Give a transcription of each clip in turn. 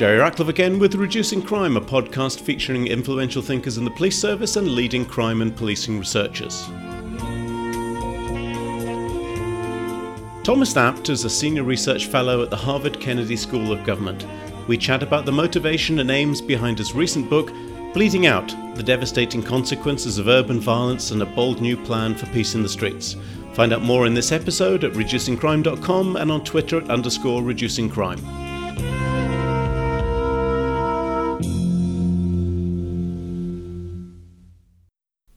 Jerry Ratcliffe again with Reducing Crime, a podcast featuring influential thinkers in the police service and leading crime and policing researchers. Thomas Abt is a senior research fellow at the Harvard Kennedy School of Government. We chat about the motivation and aims behind his recent book, Bleeding Out The Devastating Consequences of Urban Violence and a Bold New Plan for Peace in the Streets. Find out more in this episode at reducingcrime.com and on Twitter at underscore reducingcrime.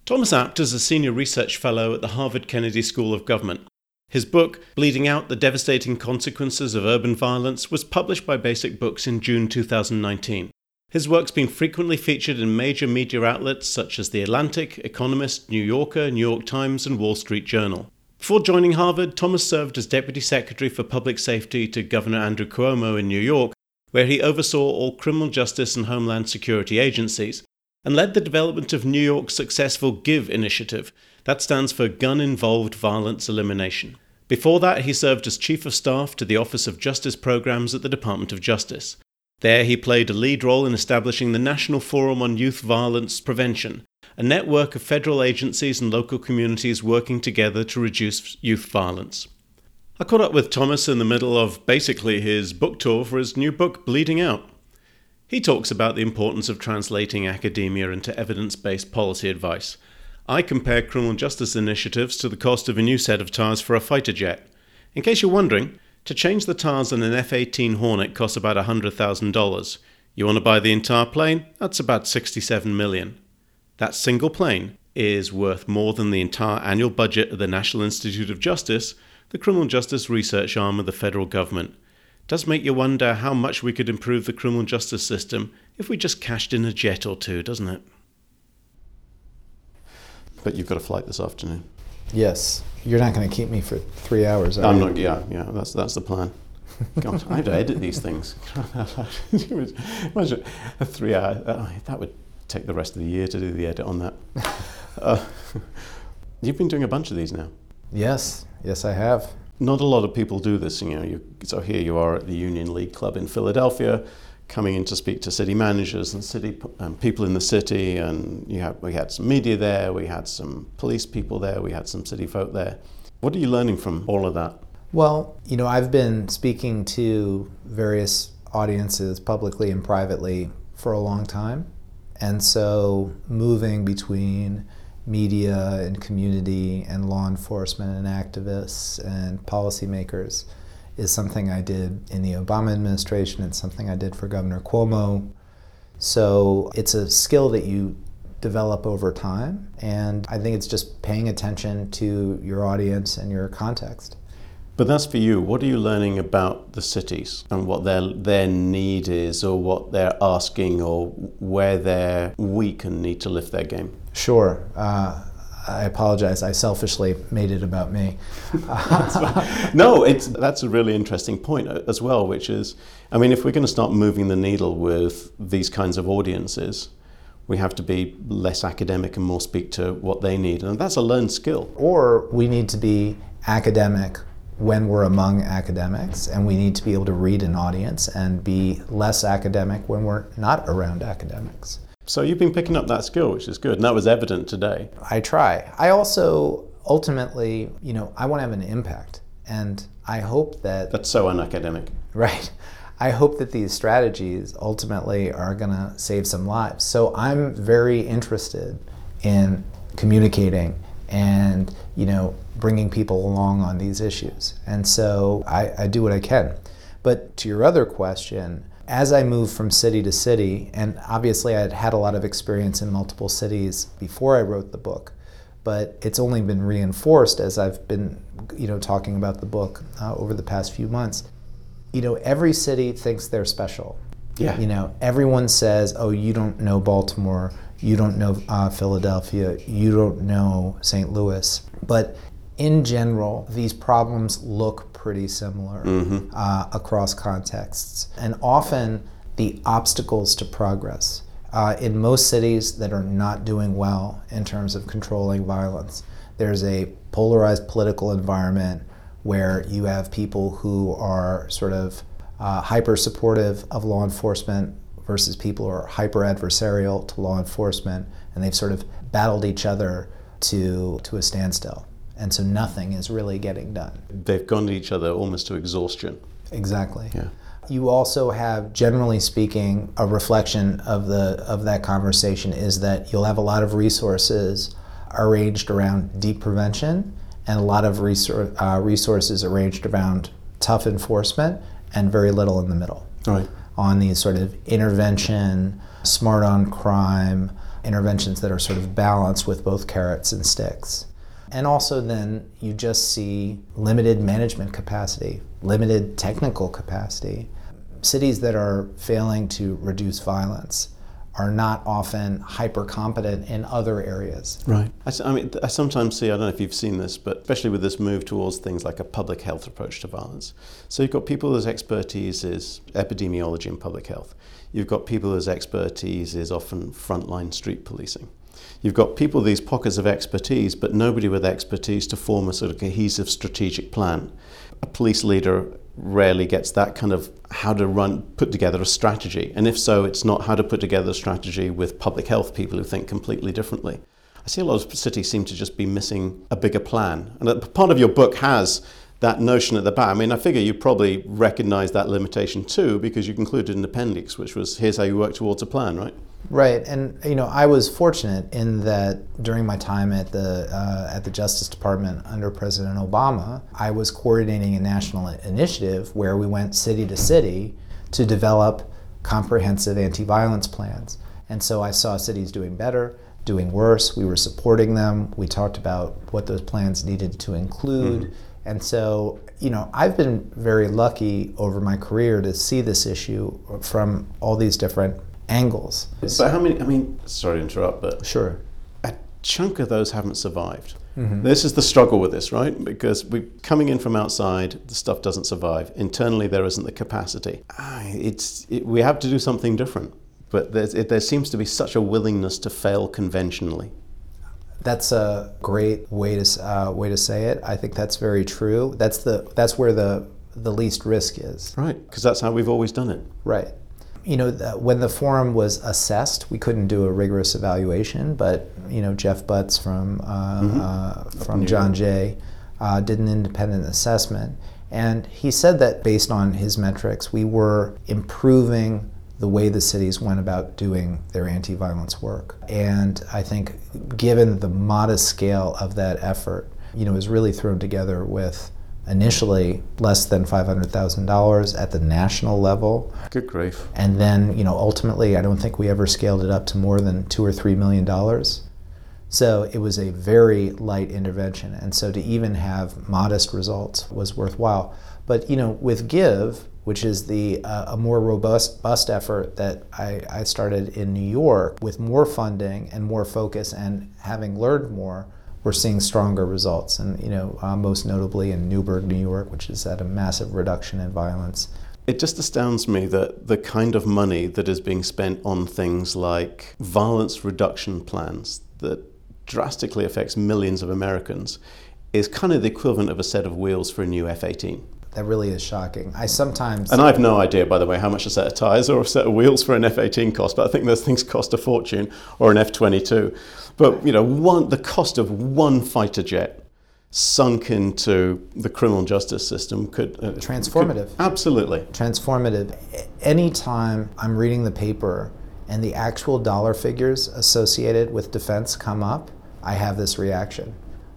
Thomas Abt is a senior research fellow at the Harvard Kennedy School of Government. His book, Bleeding Out The Devastating Consequences of Urban Violence, was published by Basic Books in June 2019. His work's been frequently featured in major media outlets such as The Atlantic, Economist, New Yorker, New York Times, and Wall Street Journal. Before joining Harvard, Thomas served as Deputy Secretary for Public Safety to Governor Andrew Cuomo in New York, where he oversaw all criminal justice and homeland security agencies, and led the development of New York's successful GIVE initiative. That stands for Gun Involved Violence Elimination. Before that, he served as Chief of Staff to the Office of Justice Programs at the Department of Justice. There, he played a lead role in establishing the National Forum on Youth Violence Prevention, a network of federal agencies and local communities working together to reduce youth violence. I caught up with Thomas in the middle of basically his book tour for his new book, Bleeding Out. He talks about the importance of translating academia into evidence based policy advice. I compare criminal justice initiatives to the cost of a new set of tires for a fighter jet. In case you're wondering, to change the tires on an F 18 Hornet costs about $100,000. You want to buy the entire plane? That's about 67 million. That single plane is worth more than the entire annual budget of the National Institute of Justice, the criminal justice research arm of the federal government It does make you wonder how much we could improve the criminal justice system if we just cashed in a jet or two, doesn't it? But you've got a flight this afternoon. Yes, you're not going to keep me for three hours. I'm you? not. Yeah, yeah. That's that's the plan. God, I have to edit these things. Imagine a three-hour. Uh, that would take the rest of the year to do the edit on that. Uh, you've been doing a bunch of these now. Yes, yes, I have not a lot of people do this. You know, you, so here you are at the Union League Club in Philadelphia, coming in to speak to city managers and city um, people in the city, and we had some media there, we had some police people there, we had some city folk there. What are you learning from all of that? Well, you know, I've been speaking to various audiences publicly and privately for a long time, and so moving between media and community and law enforcement and activists and policymakers is something I did in the Obama administration. It's something I did for Governor Cuomo. So it's a skill that you develop over time. And I think it's just paying attention to your audience and your context. But that's for you. What are you learning about the cities and what their their need is, or what they're asking, or where they're weak and need to lift their game? Sure. Uh, I apologize. I selfishly made it about me. no, it's that's a really interesting point uh, as well. Which is, I mean, if we're going to start moving the needle with these kinds of audiences, we have to be less academic and more speak to what they need, and that's a learned skill. Or we need to be academic when we're among academics, and we need to be able to read an audience and be less academic when we're not around academics. So you've been picking up that skill, which is good, and that was evident today. I try. I also ultimately, you know, I want to have an impact, and I hope that that's so unacademic. Right. I hope that these strategies ultimately are going to save some lives. So I'm very interested in communicating and you know bringing people along on these issues. And so I, I do what I can. But to your other question, as I moved from city to city, and obviously I had had a lot of experience in multiple cities before I wrote the book, but it's only been reinforced as I've been, you know, talking about the book uh, over the past few months. You know, every city thinks they're special. Yeah. You know, everyone says, "Oh, you don't know Baltimore, you don't know uh, Philadelphia, you don't know St. Louis," but in general, these problems look pretty similar mm-hmm. uh, across contexts. And often the obstacles to progress uh, in most cities that are not doing well in terms of controlling violence. There's a polarized political environment where you have people who are sort of uh, hyper supportive of law enforcement versus people who are hyper adversarial to law enforcement, and they've sort of battled each other to, to a standstill. And so nothing is really getting done. They've gone to each other almost to exhaustion. Exactly. Yeah. You also have, generally speaking, a reflection of the of that conversation is that you'll have a lot of resources arranged around deep prevention and a lot of resor- uh, resources arranged around tough enforcement and very little in the middle. Right. On these sort of intervention, smart on crime, interventions that are sort of balanced with both carrots and sticks. And also, then you just see limited management capacity, limited technical capacity. Cities that are failing to reduce violence are not often hyper competent in other areas. Right. I mean, I sometimes see, I don't know if you've seen this, but especially with this move towards things like a public health approach to violence. So you've got people whose expertise is epidemiology and public health. You've got people whose expertise is often frontline street policing. You've got people with these pockets of expertise, but nobody with expertise to form a sort of cohesive strategic plan. A police leader rarely gets that kind of how to run, put together a strategy. And if so, it's not how to put together a strategy with public health people who think completely differently. I see a lot of cities seem to just be missing a bigger plan. And part of your book has that notion at the back. I mean, I figure you probably recognize that limitation too because you concluded in appendix, which was here's how you work towards a plan, right? Right, and you know, I was fortunate in that during my time at the uh, at the Justice Department under President Obama, I was coordinating a national initiative where we went city to city to develop comprehensive anti-violence plans. And so I saw cities doing better, doing worse. We were supporting them. We talked about what those plans needed to include. And so, you know, I've been very lucky over my career to see this issue from all these different angles. So how many, I mean, sorry to interrupt, but Sure. a chunk of those haven't survived. This is the struggle with this, right? Because we coming in from outside, the stuff doesn't survive. Internally, there isn't the capacity. Ah, It's it, we have to do something different. But it, there seems to be such a willingness to fail conventionally. That's a great way to uh, way to say it. I think that's very true. That's the that's where the the least risk is. Right, because that's how we've always done it. Right. You know, the, when the forum was assessed, we couldn't do a rigorous evaluation, but you know, Jeff Butts from uh, uh, from John Jay uh, did an independent assessment, and he said that based on his metrics, we were improving the way the cities went about doing their anti-violence work. And I think, given the modest scale of that effort, you know, it was really thrown together with initially less than $500,000 at the national level. Good grief. And then, you know, ultimately, I don't think we ever scaled it up to more than two or three million dollars. So it was a very light intervention. And so to even have modest results was worthwhile. But, you know, with Give, which is the uh, a more robust bust effort that I, I started in New York, with more funding and more focus and having learned more, we're seeing stronger results. And, you know, uh, most notably in Newburgh, New York, which is at a massive reduction in violence. It just astounds me that the kind of money that is being spent on things like violence reduction plans that drastically affects millions of Americans is kind of the equivalent of a set of wheels for a new F 18. That really is shocking. I sometimes And I have no idea, by the way, how much a set of tyres or a set of wheels for an F 18 cost, but I think those things cost a fortune or an F 22. But, you know, one, the cost of one fighter jet sunk into the criminal justice system could. Uh, Transformative. could- absolutely. transformative. Anytime I'm reading the paper and the actual dollar figures associated with defense come up, I have this reaction.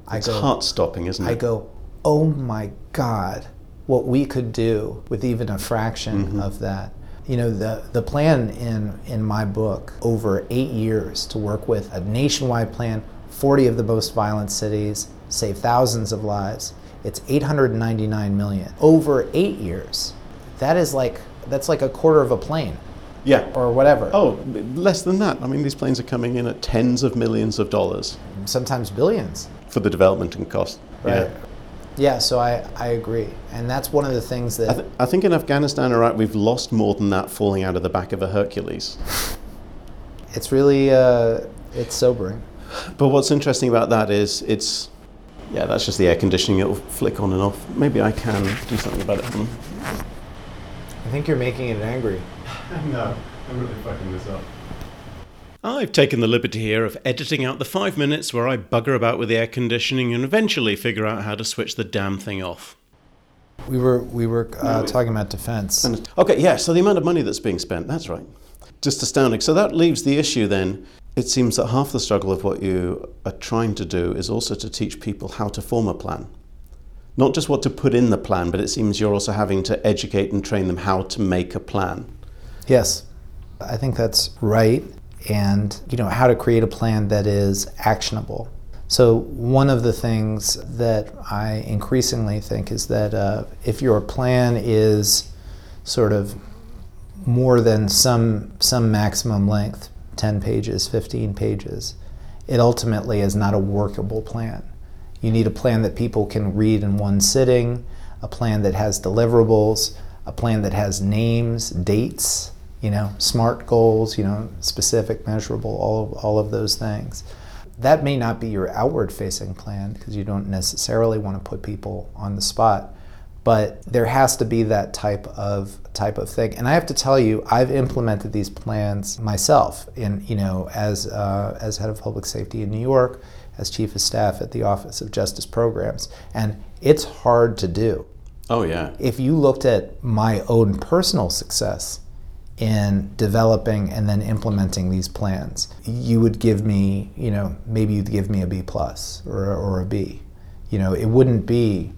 I It's go, heart stopping, isn't it? I go, oh my God, what we could do with even a fraction mm-hmm. of that. You know, the, the plan in, in my book over eight years to work with a nationwide plan, 40 of the most violent cities, save thousands of lives. It's 899 million over eight years. That is like, that's like a quarter of a plane yeah. or whatever. Oh, less than that. I mean, these planes are coming in at tens of millions of dollars Sometimes billions. for the development and cost. Right. Yeah. Yeah, so I, I agree. And that's one of the things that I, th- I think in Afghanistan, Iraq, we've lost more than that falling out of the back of a Hercules. it's really uh, it's sobering. But what's interesting about that is it's yeah, that's just the air conditioning. It'll flick on and off. Maybe I can do something about it. I think you're making it angry. no, I'm really fucking this up. I've taken the liberty here of editing out the five minutes where I bugger about with the air conditioning and eventually figure out how to switch the damn thing off. We were we were uh, talking about defense. Okay, yeah. So the amount of money that's being spent. That's right. Just astounding. So that leaves the issue then. It seems that half the struggle of what you are trying to do is also to teach people how to form a plan. Not just what to put in the plan, but it seems you're also having to educate and train them how to make a plan. Yes, I think that's right. And you know how to create a plan that is actionable. So one of the things that I increasingly think is that uh, if your plan is sort of more than some some maximum length, 10 pages, 15 pages, it ultimately is not a workable plan. You need a plan that people can read in one sitting, a plan that has deliverables, a plan that has names, dates, you know, SMART goals, you know, specific, measurable, all of, all of those things. That may not be your outward facing plan because you don't necessarily want to put people on the spot, but there has to be that type of type of thing. And I have to tell you, I've implemented these plans myself in, you know, as uh, as head of public safety in New York, as chief of staff at the Office of Justice Programs, and it's hard to do. Oh yeah. If you looked at my own personal success in developing and then implementing these plans, you would give me, you know, maybe you'd give me a B plus or, or a B. You know, it wouldn't be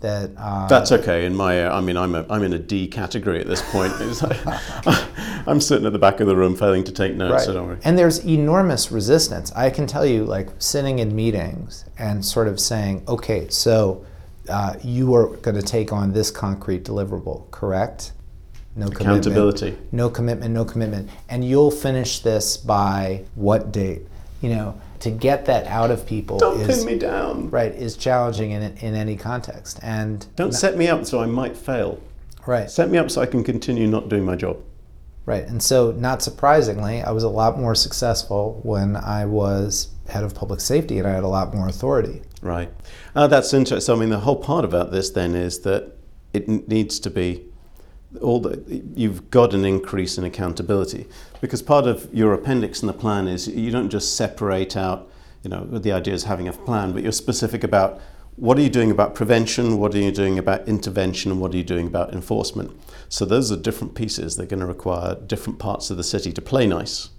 that. Uh, That's okay. In my, I mean, I'm a, I'm in a D category at this point. I'm sitting at the back of the room, failing to take notes. Right. So don't worry. And there's enormous resistance. I can tell you, like sitting in meetings and sort of saying, okay, so. Uh, you are going to take on this concrete deliverable, correct? No accountability. Commitment, no commitment no commitment. And you'll finish this by what date? You know to get that out of people don't is, pin me down. Right is challenging in, in any context. And don't not, set me up so i might fail. Right. Set me up so i can continue not doing my job. Right and so not surprisingly i was a lot more successful when i was head of public safety and i had a lot more authority. Right. Uh, that's interesting So i mean the whole part about this then is that it needs to be all the, you've got an increase in accountability. Because part of your appendix in the plan is you don't just separate out you know the idea is having a plan but you're specific about what are you doing about prevention what are you doing about intervention and what are you doing about enforcement. So those are different pieces they're going to require different parts of the city to play nice.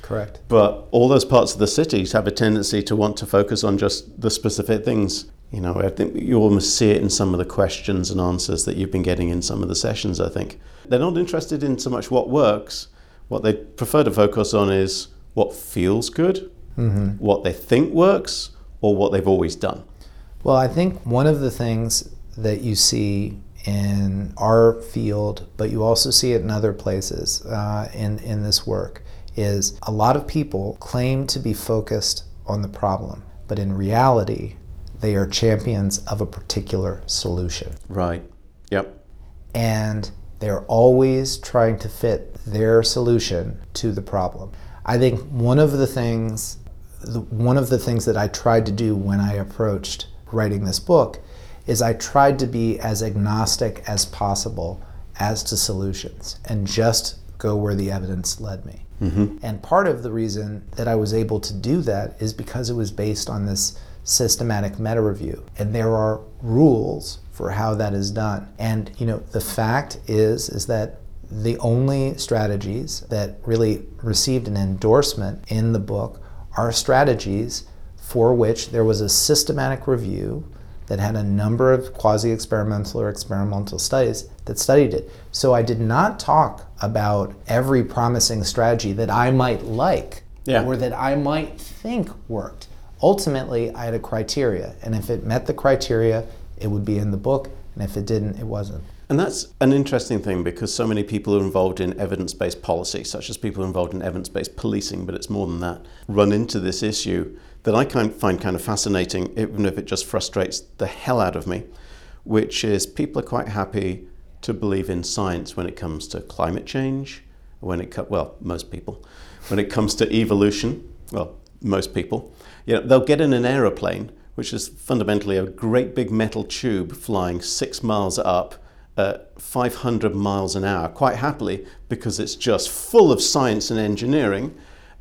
Correct. But all those parts of the cities have a tendency to want to focus on just the specific things you know, I think you almost see it in some of the questions and answers that you've been getting in some of the sessions, I think. They're not interested in so much what works. What they prefer to focus on is what feels good, mm-hmm. what they think works, or what they've always done. Well, I think one of the things that you see in our field, but you also see it in other places uh, in, in this work, is a lot of people claim to be focused on the problem, but in reality, they are champions of a particular solution. Right. Yep. And they're always trying to fit their solution to the problem. I think one of the things one of the things that I tried to do when I approached writing this book is I tried to be as agnostic as possible as to solutions and just go where the evidence led me. Mm-hmm. And part of the reason that I was able to do that is because it was based on this systematic meta review. And there are rules for how that is done. And you know, the fact is is that the only strategies that really received an endorsement in the book are strategies for which there was a systematic review that had a number of quasi experimental or experimental studies that studied it. So I did not talk about every promising strategy that I might like yeah. or that I might think worked ultimately I had a criteria, and if it met the criteria, it would be in the book, and if it didn't, it wasn't. And that's an interesting thing because so many people are involved in evidence based policy, such as people involved in evidence based policing, but it's more than that, run into this issue that I find kind of fascinating, even if it just frustrates the hell out of me, which is people are quite happy to believe in science when it comes to climate change, when it, well, most people, when it comes to evolution, well, most people, you know, they'll get in an aeroplane, which is fundamentally a great big metal tube flying six miles up at 500 miles an hour, quite happily, because it's just full of science and engineering.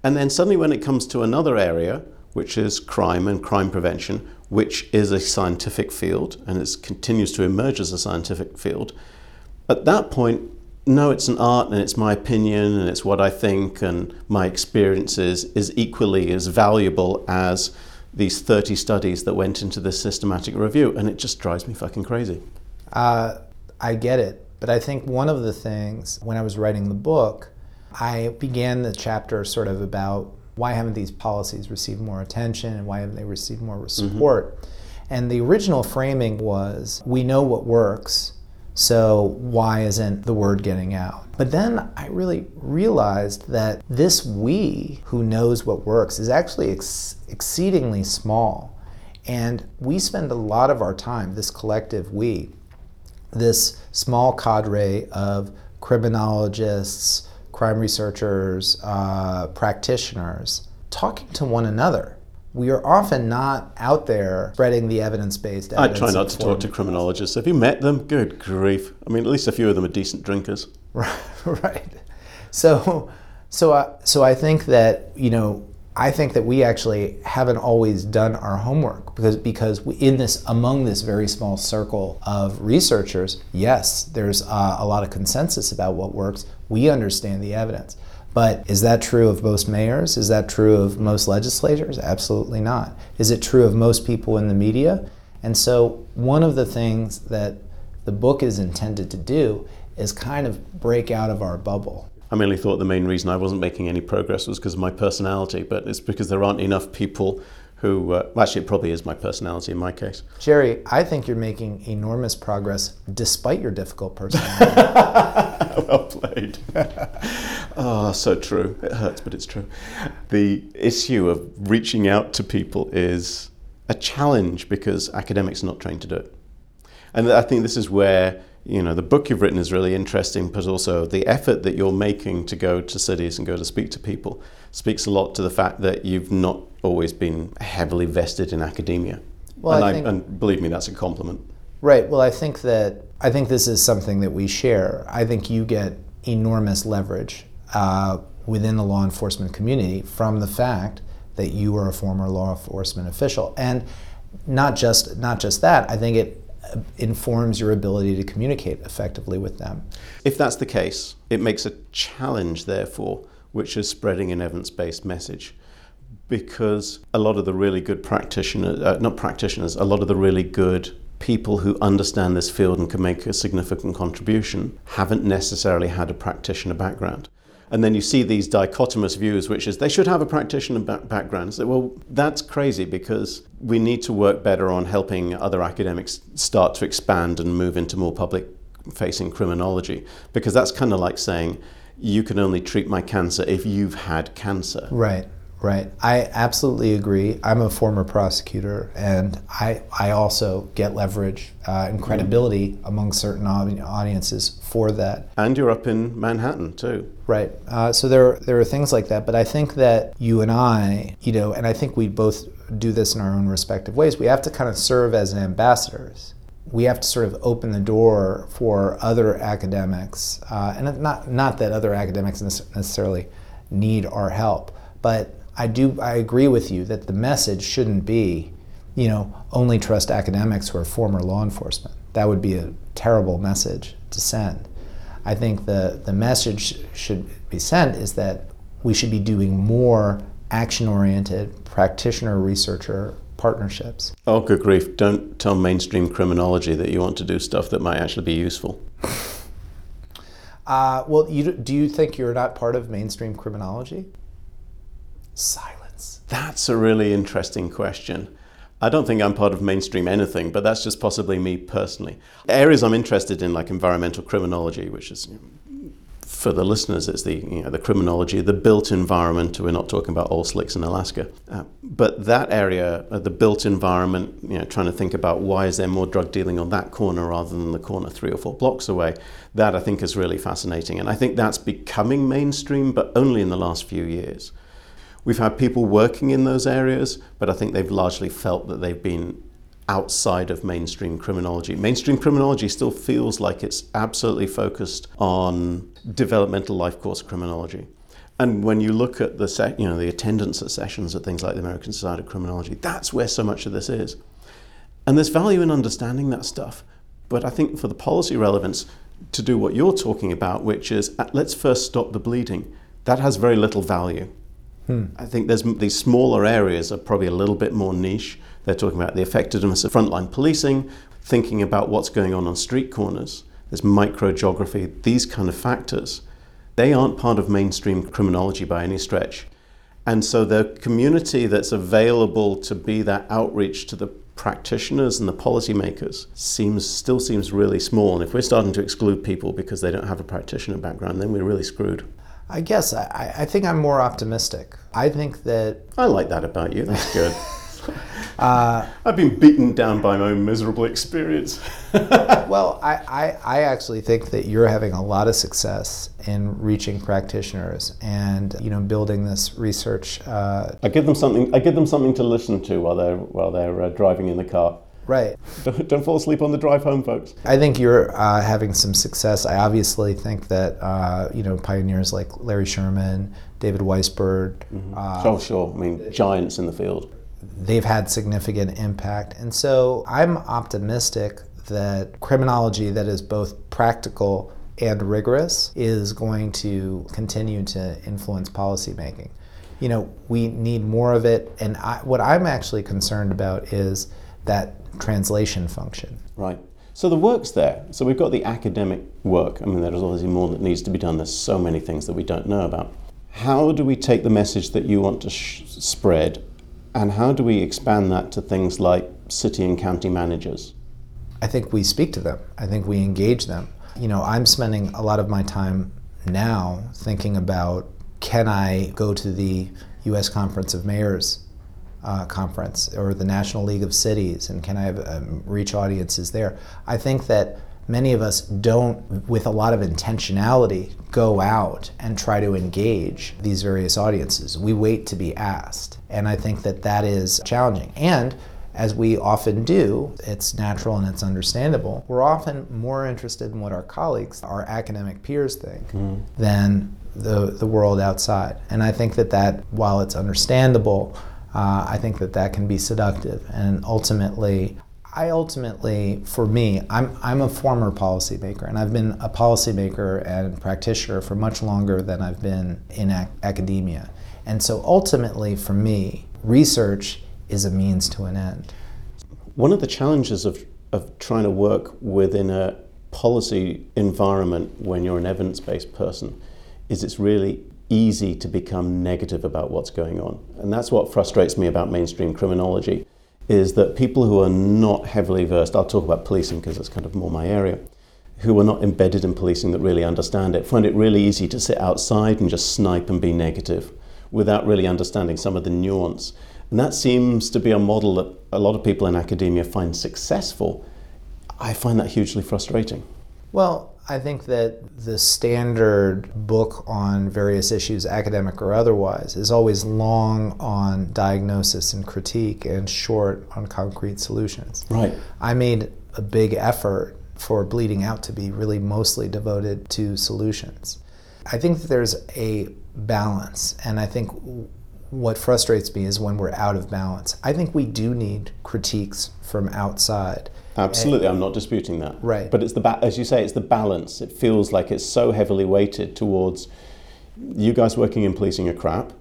And then suddenly, when it comes to another area, which is crime and crime prevention, which is a scientific field and it continues to emerge as a scientific field, at that point, no, it's an art and it's my opinion and it's what I think and my experiences is equally as valuable as these 30 studies that went into this systematic review. And it just drives me fucking crazy. Uh, I get it. But I think one of the things when I was writing the book, I began the chapter sort of about why haven't these policies received more attention and why haven't they received more mm-hmm. support? Mm-hmm. And the original framing was we know what works so why isn't the word getting out? But then I really realized that this we who knows what works is actually ex- exceedingly small. And we spend a lot of our time, this collective we, this small cadre of criminologists, crime researchers, uh, practitioners, talking to one another we are often not out there spreading the evidence-based. Evidence. I try not to talk to criminologists. Have you met them? Good grief! I mean, at least a few of them are decent drinkers. right. right. So, so, I, so I think that you know, I think that we actually haven't always done our homework because because we, in this among this very small circle of researchers, yes, there's uh, a lot of consensus about what works. We understand the evidence. But is that true of most mayors? Is that true of most legislators? Absolutely not. Is it true of most people in the media? And so, one of the things that the book is intended to do is kind of break out of our bubble. I mainly thought the main reason I wasn't making any progress was because of my personality, but it's because there aren't enough people who, uh, actually, it probably is my personality in my case. Jerry, I think you're making enormous progress despite your difficult personality. well played. oh, so true. It hurts, but it's true. The issue of reaching out to people is a challenge because academics are not trained to do it. And I think this is where you know the book you've written is really interesting, but also the effort that you're making to go to cities and go to speak to people speaks a lot to the fact that you've not always been heavily vested in academia. Well, and, I think, I, and believe me, that's a compliment. Right. Well, I think that I think this is something that we share. I think you get enormous leverage uh, within the law enforcement community from the fact that you are a former law enforcement official, and not just not just that. I think it uh, informs your ability to communicate effectively with them. If that's the case, it makes a challenge, therefore, which is spreading an evidence based message. Because a lot of the really good practitioners, uh, not practitioners, a lot of the really good people who understand this field and can make a significant contribution haven't necessarily had a practitioner background. And then you see these dichotomous views, which is they should have a practitioner background. So, well, that's crazy because we need to work better on helping other academics start to expand and move into more public facing criminology. Because that's kind of like saying, you can only treat my cancer if you've had cancer. Right, right. I absolutely agree. I'm a former prosecutor, and I, I also get leverage uh, and credibility mm. among certain audiences for that. And you're up in Manhattan too. Right. Uh, so there, there are things like that. But I think that you and I, you know, and I think we both do this in our own respective ways, we have to kind of serve as ambassadors we have to sort of open the door for other academics, uh, and not not that other academics necessarily need our help, but I do I agree with you that the message shouldn't be, you know, only trust academics who are former law enforcement. That would be a terrible message to send. I think the the message should be sent is that we should be doing more action oriented practitioner researcher partnerships. Oh, good grief. Don't tell mainstream criminology that you want to do stuff that might actually be useful. Uh, well, you, do you think you're not part of mainstream criminology? Silence. That's a really interesting question. I don't think I'm part of mainstream anything, but that's just possibly me personally. Areas I'm interested in, like environmental criminology, which is you know, for the listeners, it's the you know, the criminology, the built environment. We're not talking about all slicks in Alaska, uh, but that area, uh, the built environment. You know, trying to think about why is there more drug dealing on that corner rather than the corner three or four blocks away. That I think is really fascinating, and I think that's becoming mainstream, but only in the last few years. We've had people working in those areas, but I think they've largely felt that they've been outside of mainstream criminology. Mainstream criminology still feels like it's absolutely focused on developmental life course criminology. And when you look at the you know the attendance at sessions at things like the American Society of Criminology, that's where so much of this is. And there's value in understanding that stuff. But I think for the policy relevance to do what you're talking about, which is uh, let's first stop the bleeding, that has very little value. Hmm. I think there's these smaller areas are probably a little bit more niche. They're talking about the effectiveness of frontline policing, thinking about what's going on on street corners. There's microgeography, these kind of factors. They aren't part of mainstream criminology by any stretch. And so the community that's available to be that outreach to the practitioners and the policymakers seems still seems really small. And if we're starting to exclude people because they don't have a practitioner background, then we're really screwed. I guess I, I think I'm more optimistic. I think that. I like that about you. That's good. Uh, I've been beaten down by my own miserable experience. well, I, I, I, actually think that you're having a lot of success in reaching practitioners and you know building this research. Uh, I give them something. I give them something to listen to while they're while they're uh, driving in the car. Right. Don't, don't, fall asleep on the drive home, folks. I think you're uh, having some success. I obviously think that uh, you know pioneers like Larry Sherman, David Weisburd. Mm-hmm. Uh, oh, sure. I mean, giants in the field. They've had significant impact, and so I'm optimistic that criminology that is both practical and rigorous is going to continue to influence policymaking. You know, we need more of it, and I, what I'm actually concerned about is that translation function. Right. So the work's there. So we've got the academic work. I mean, there's obviously more that needs to be done. There's so many things that we don't know about. How do we take the message that you want to sh- spread, and how do we expand that to things like city and county managers? I think we speak to them. I think we engage them. You know, I'm spending a lot of my time now thinking about can I go to the U.S. Conference of Mayors uh, conference or the National League of Cities, and can I have, um, reach audiences there? I think that many of us don't, with a lot of intentionality, go out and try to engage these various audiences. We wait to be asked, and I think that that is challenging. And as we often do, it's natural and it's understandable. We're often more interested in what our colleagues, our academic peers think, mm. than the, the world outside. And I think that that, while it's understandable, uh, I think that that can be seductive. And ultimately, I ultimately, for me, I'm, I'm a former policymaker, and I've been a policymaker and practitioner for much longer than I've been in ac- academia. And so ultimately, for me, research is a means to an end. One of the challenges of, of trying to work within a policy environment when you're an evidence based person is it's really easy to become negative about what's going on. And that's what frustrates me about mainstream criminology is that people who are not heavily versed, I'll talk about policing because it's kind of more my area, who are not embedded in policing that really understand it, find it really easy to sit outside and just snipe and be negative without really understanding some of the nuance. And that seems to be a model that a lot of people in academia find successful. I find that hugely frustrating. Well, I think that the standard book on various issues, academic or otherwise, is always long on diagnosis and critique and short on concrete solutions. Right. I made a big effort for Bleeding Out to be really mostly devoted to solutions. I think that there's a balance, and I think what frustrates me is when we're out of balance. I think we do need critiques from outside Absolutely, I'm not disputing that. Right. But it's the ba- as you say, it's the balance. It feels like it's so heavily weighted towards you guys working in policing a crap,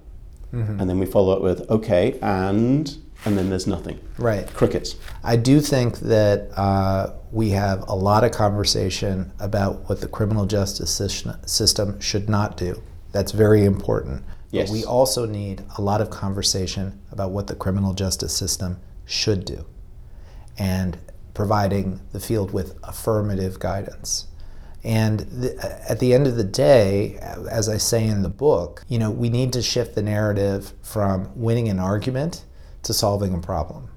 mm-hmm. and then we follow up with okay, and and then there's nothing. Right. Crickets. I do think that uh, we have a lot of conversation about what the criminal justice system should not do. That's very important. Yes. But we also need a lot of conversation about what the criminal justice system should do. And providing the field with affirmative guidance. And the, at the end of the day, as I say in the book, you know, we need to shift the narrative from winning an argument to solving a problem.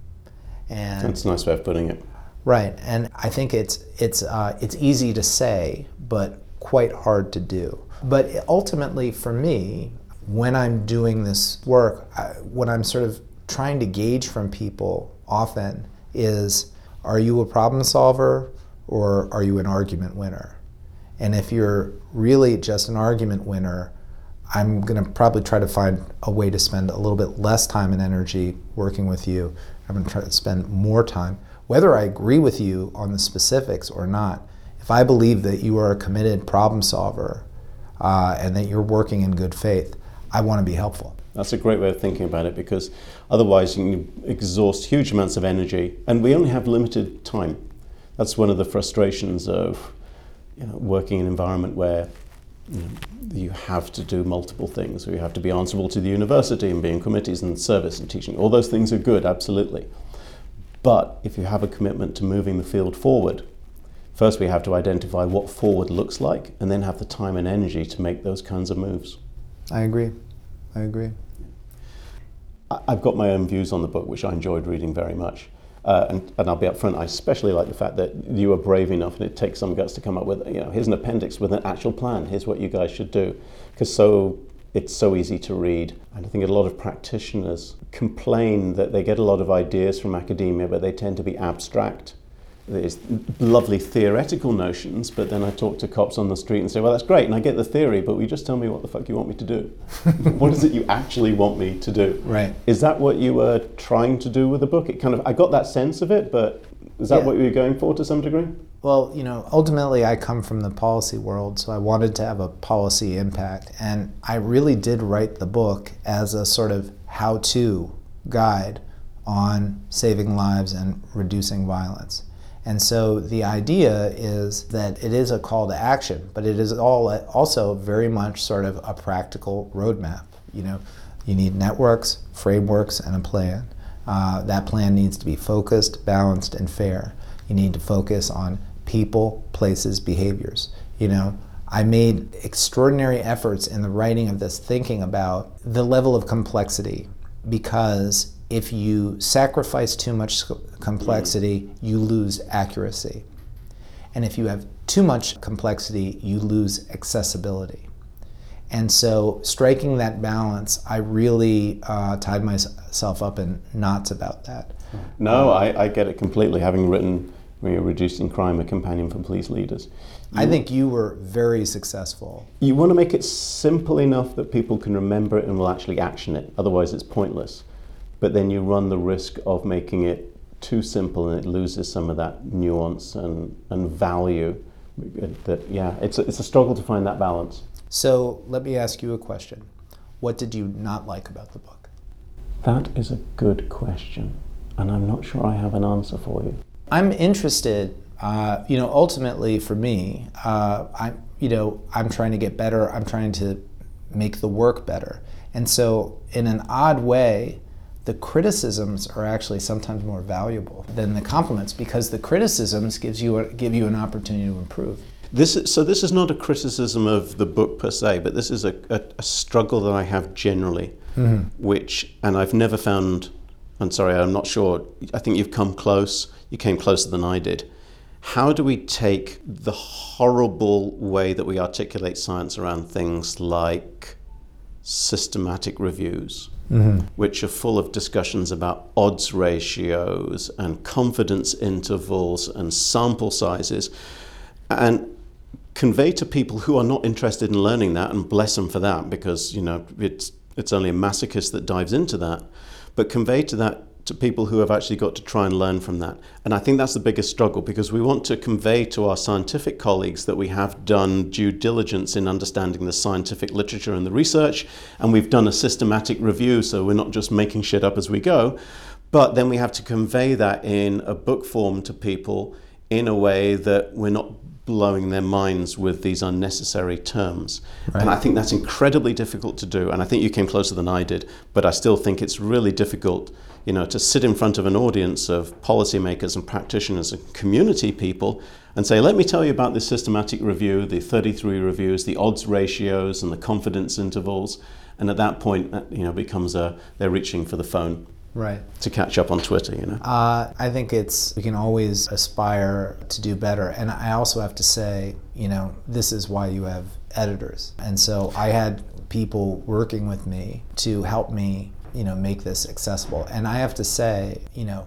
And that's a nice way of putting it. Right, and I think it's it's uh, it's easy to say, but quite hard to do. But ultimately, for me, when I'm doing this work, I, what I'm sort of trying to gauge from people often is, are you a problem solver or are you an argument winner? And if you're really just an argument winner, I'm going to probably try to find a way to spend a little bit less time and energy working with you. I'm going to try to spend more time. Whether I agree with you on the specifics or not, if I believe that you are a committed problem solver uh, and that you're working in good faith, I want to be helpful. That's a great way of thinking about it because otherwise you can exhaust huge amounts of energy and we only have limited time. That's one of the frustrations of you know, working in an environment where you, know, you have to do multiple things. You have to be answerable to the university and be in committees and service and teaching. All those things are good, absolutely. But if you have a commitment to moving the field forward, first we have to identify what forward looks like and then have the time and energy to make those kinds of moves. I agree. I agree. I've got my own views on the book, which I enjoyed reading very much. Uh, and, and, I'll be upfront, I especially like the fact that you were brave enough and it takes some guts to come up with, you know, here's an appendix with an actual plan, here's what you guys should do. Because so it's so easy to read. And I think a lot of practitioners complain that they get a lot of ideas from academia, but they tend to be abstract these lovely theoretical notions, but then I talk to cops on the street and say, well, that's great, and I get the theory, but will you just tell me what the fuck you want me to do? what is it you actually want me to do? Right. Is that what you were trying to do with the book? It kind of, I got that sense of it, but is that yeah. what you were going for to some degree? Well, you know, ultimately I come from the policy world, so I wanted to have a policy impact. And I really did write the book as a sort of how to guide on saving lives and reducing violence. And so the idea is that it is a call to action, but it is all also very much sort of a practical roadmap. You know, you need networks, frameworks, and a plan. Uh, that plan needs to be focused, balanced, and fair. You need to focus on people, places, behaviors. You know, I made extraordinary efforts in the writing of this thinking about the level of complexity because if you sacrifice too much complexity, you lose accuracy. And if you have too much complexity, you lose accessibility. And so, striking that balance, I really uh, tied myself up in knots about that. No, I, I get it completely, having written Reducing Crime, a companion for police leaders. You, I think you were very successful. You want to make it simple enough that people can remember it and will actually action it, otherwise, it's pointless but then you run the risk of making it too simple and it loses some of that nuance and, and value. That yeah, it's a, it's a struggle to find that balance. So let me ask you a question. What did you not like about the book? That is a good question, and I'm not sure I have an answer for you. I'm interested. Uh, you know, ultimately for me, uh, I'm you know I'm trying to get better. I'm trying to make the work better, and so in an odd way, the criticisms are actually sometimes more valuable than the compliments because the criticisms gives you a, give you an opportunity to improve. This is, so this is not a criticism of the book per se, but this is a, a, a struggle that I have generally, mm-hmm. which and I've never found. I'm sorry, I'm not sure. I think you've come close. You came closer than I did. How do we take the horrible way that we articulate science around things like systematic reviews, mm-hmm. which are full of discussions about odds ratios and confidence intervals and sample sizes, and convey to people who are not interested in learning that, and bless them for that, because you know it's it's only a masochist that dives into that, but convey to that to people who have actually got to try and learn from that. And I think that's the biggest struggle because we want to convey to our scientific colleagues that we have done due diligence in understanding the scientific literature and the research, and we've done a systematic review, so we're not just making shit up as we go. But then we have to convey that in a book form to people in a way that we're not blowing their minds with these unnecessary terms. Right. And I think that's incredibly difficult to do. And I think you came closer than I did, but I still think it's really difficult you know, to sit in front of an audience of policymakers and practitioners and community people and say, let me tell you about this systematic review, the 33 reviews, the odds ratios and the confidence intervals. And at that point, you know, becomes a, they're reaching for the phone right to catch up on Twitter. You know, uh, I think it's we can always aspire to do better, and I also have to say, you know, this is why you have editors, and so I had people working with me to help me, you know, make this accessible, and I have to say, you know,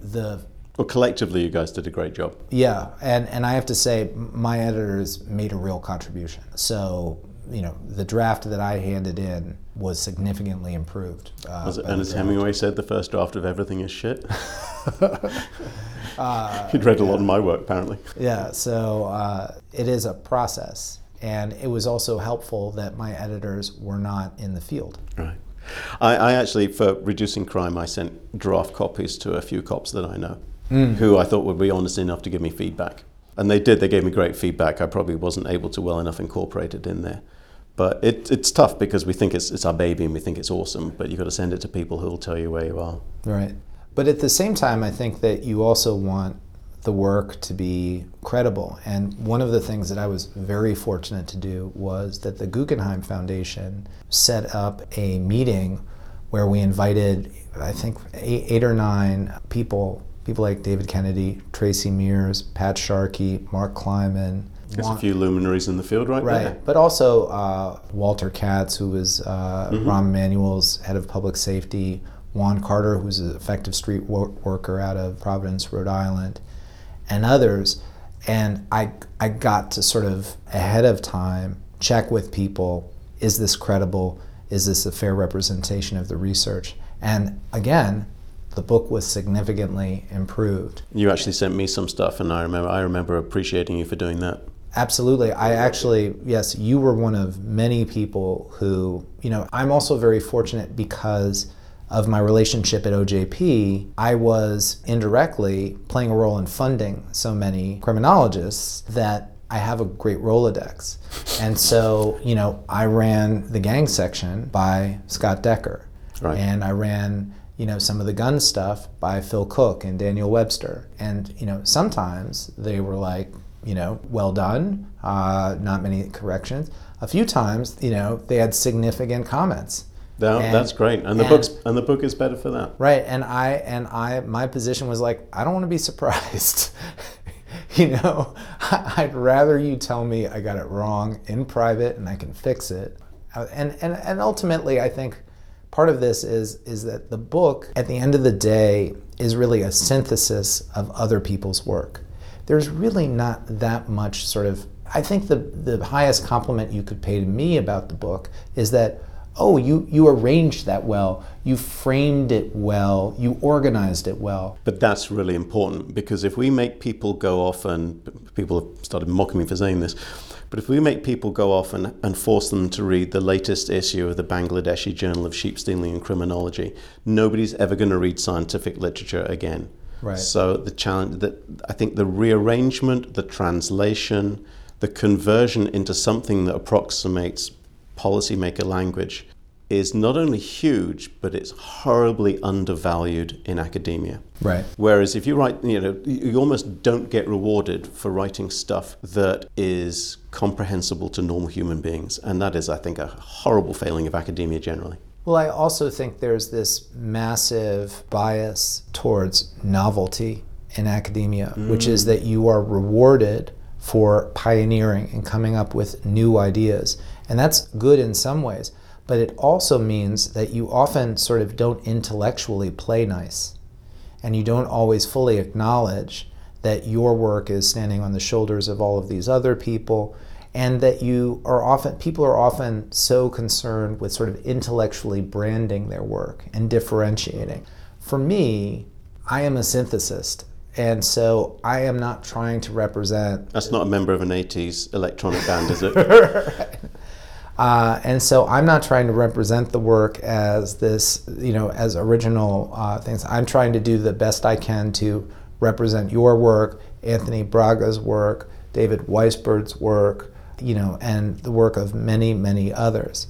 the well, collectively, you guys did a great job. Yeah, and, and I have to say, my editors made a real contribution. So you know, the draft that I handed in was significantly improved. Uh, and as Hemingway said, the first draft of everything is shit. uh, He'd read a lot of my work, apparently. Yeah, so uh, it is a process. And it was also helpful that my editors were not in the field. Right. I, I actually, for reducing crime, I sent draft copies to a few cops that I know mm. who I thought would be honest enough to give me feedback. And they did, they gave me great feedback. I probably wasn't able to well enough incorporate it in there. But it, it's tough because we think it's, it's our baby and we think it's awesome, but you've got to send it to people who will tell you where you are. Right. But at the same time, I think that you also want the work to be credible. And one of the things that I was very fortunate to do was that the Guggenheim Foundation set up a meeting where we invited, I think, eight, eight or nine people, people like David Kennedy, Tracey Meares, Pat Sharkey, Mark Kleiman, there's a few luminaries in the field right, right. there. But also uh, Walter Katz, who was uh, mm-hmm. Rahm Emanuel's head of public safety, Juan Carter, who's an effective street worker out of Providence, Rhode Island, and others. And I, I got to sort of ahead of time check with people is this credible? Is this a fair representation of the research? And again, the book was significantly improved. You actually sent me some stuff, and I remember I remember appreciating you for doing that. Absolutely. I actually, yes, you were one of many people who, you know, I'm also very fortunate because of my relationship at OJP, I was indirectly playing a role in funding so many criminologists that I have a great Rolodex. And so, you know, I ran the gang section by Scott Decker. Right. And I ran, you know, some of the gun stuff by Phil Cook and Daniel Webster. And, you know, sometimes they were like, you know, well done, uh, not many corrections. A few times, you know, they had significant comments. No, and, that's great, and the and, book's and the book is better for that. Right, and I and I my position was like, I don't want to be surprised. you know, I'd rather you tell me I got it wrong in private and I can fix it. Uh, and and and ultimately, I think part of this is is that the book, at the end of the day, is really a synthesis of other people's work there's really not that much sort of. I think the, the highest compliment you could pay to me about the book is that, oh, you, you arranged that well, you framed it well, you organized it well. But that's really important because if we make people go off, and people have started mocking me for saying this, but if we make people go off and, and force them to read the latest issue of the Bangladeshi Journal of Sheep Stealing and Criminology, nobody's ever going to read scientific literature again. Right. So the challenge that I think the rearrangement, the translation, the conversion into something that approximates policymaker language is not only huge, but it's horribly undervalued in academia. Right. Whereas if you write, you know, you almost don't get rewarded for writing stuff that is comprehensible to normal human beings, and that is, I think, a horrible failing of academia generally. Well, I also think there's this massive bias towards novelty in academia, mm. which is that you are rewarded for pioneering and coming up with new ideas. And that's good in some ways, but it also means that you often sort of don't intellectually play nice. And you don't always fully acknowledge that your work is standing on the shoulders of all of these other people and that you are often people are often so concerned with sort of intellectually branding their work and differentiating. For me, I am a synthesist. And so I am not trying to represent. That's not a member of an 80s electronic band, is it? right. Uh, and so I'm not trying to represent the work as this, you know, as original uh, things. I'm trying to do the best I can to represent your work, Anthony Braga's work, David Weisburd's work, you know, and the work of many, many others.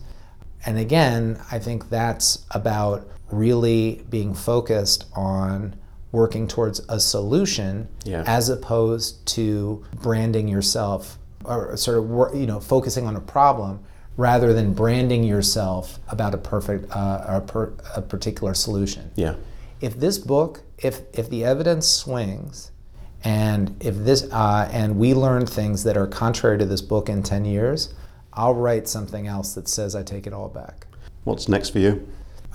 And again, I think that's about really being focused on working towards a solution Yeah. as opposed to branding yourself or sort of you know focusing on a problem rather than branding yourself about a perfect uh, a, per, a particular solution Yeah. if this book, if if the evidence swings, and if this uh, and we learn things that are contrary to this book in ten years, I'll write something else that says I take it all back. What's next for you?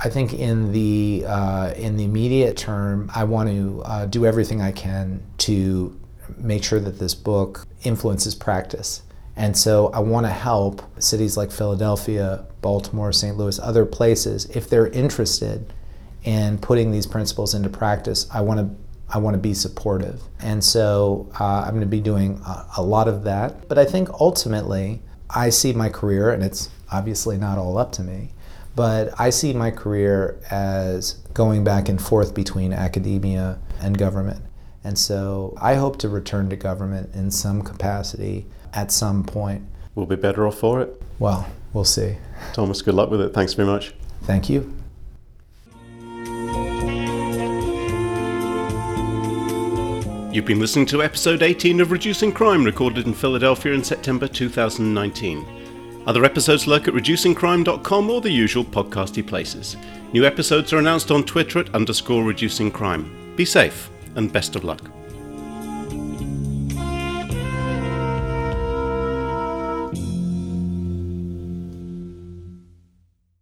I think in the uh, in the immediate term, I want to uh, do everything I can to make sure that this book influences practice. And so I want to help cities like Philadelphia, Baltimore, St. Louis, other places, if they're interested in putting these principles into practice, I want to I want to be supportive. And so uh, I'm going to be doing a, a lot of that. But I think ultimately, I see my career, and it's obviously not all up to me, but I see my career as going back and forth between academia and government. And so I hope to return to government in some capacity at some point. We'll be better off for it. Well, we'll see. Thomas, good luck with it. Thanks very much. Thank you. You've been listening to episode 18 of Reducing Crime, recorded in Philadelphia in September 2019. Other episodes lurk at reducingcrime.com or the usual podcasty places. New episodes are announced on Twitter at underscore reducing crime. Be safe and best of luck.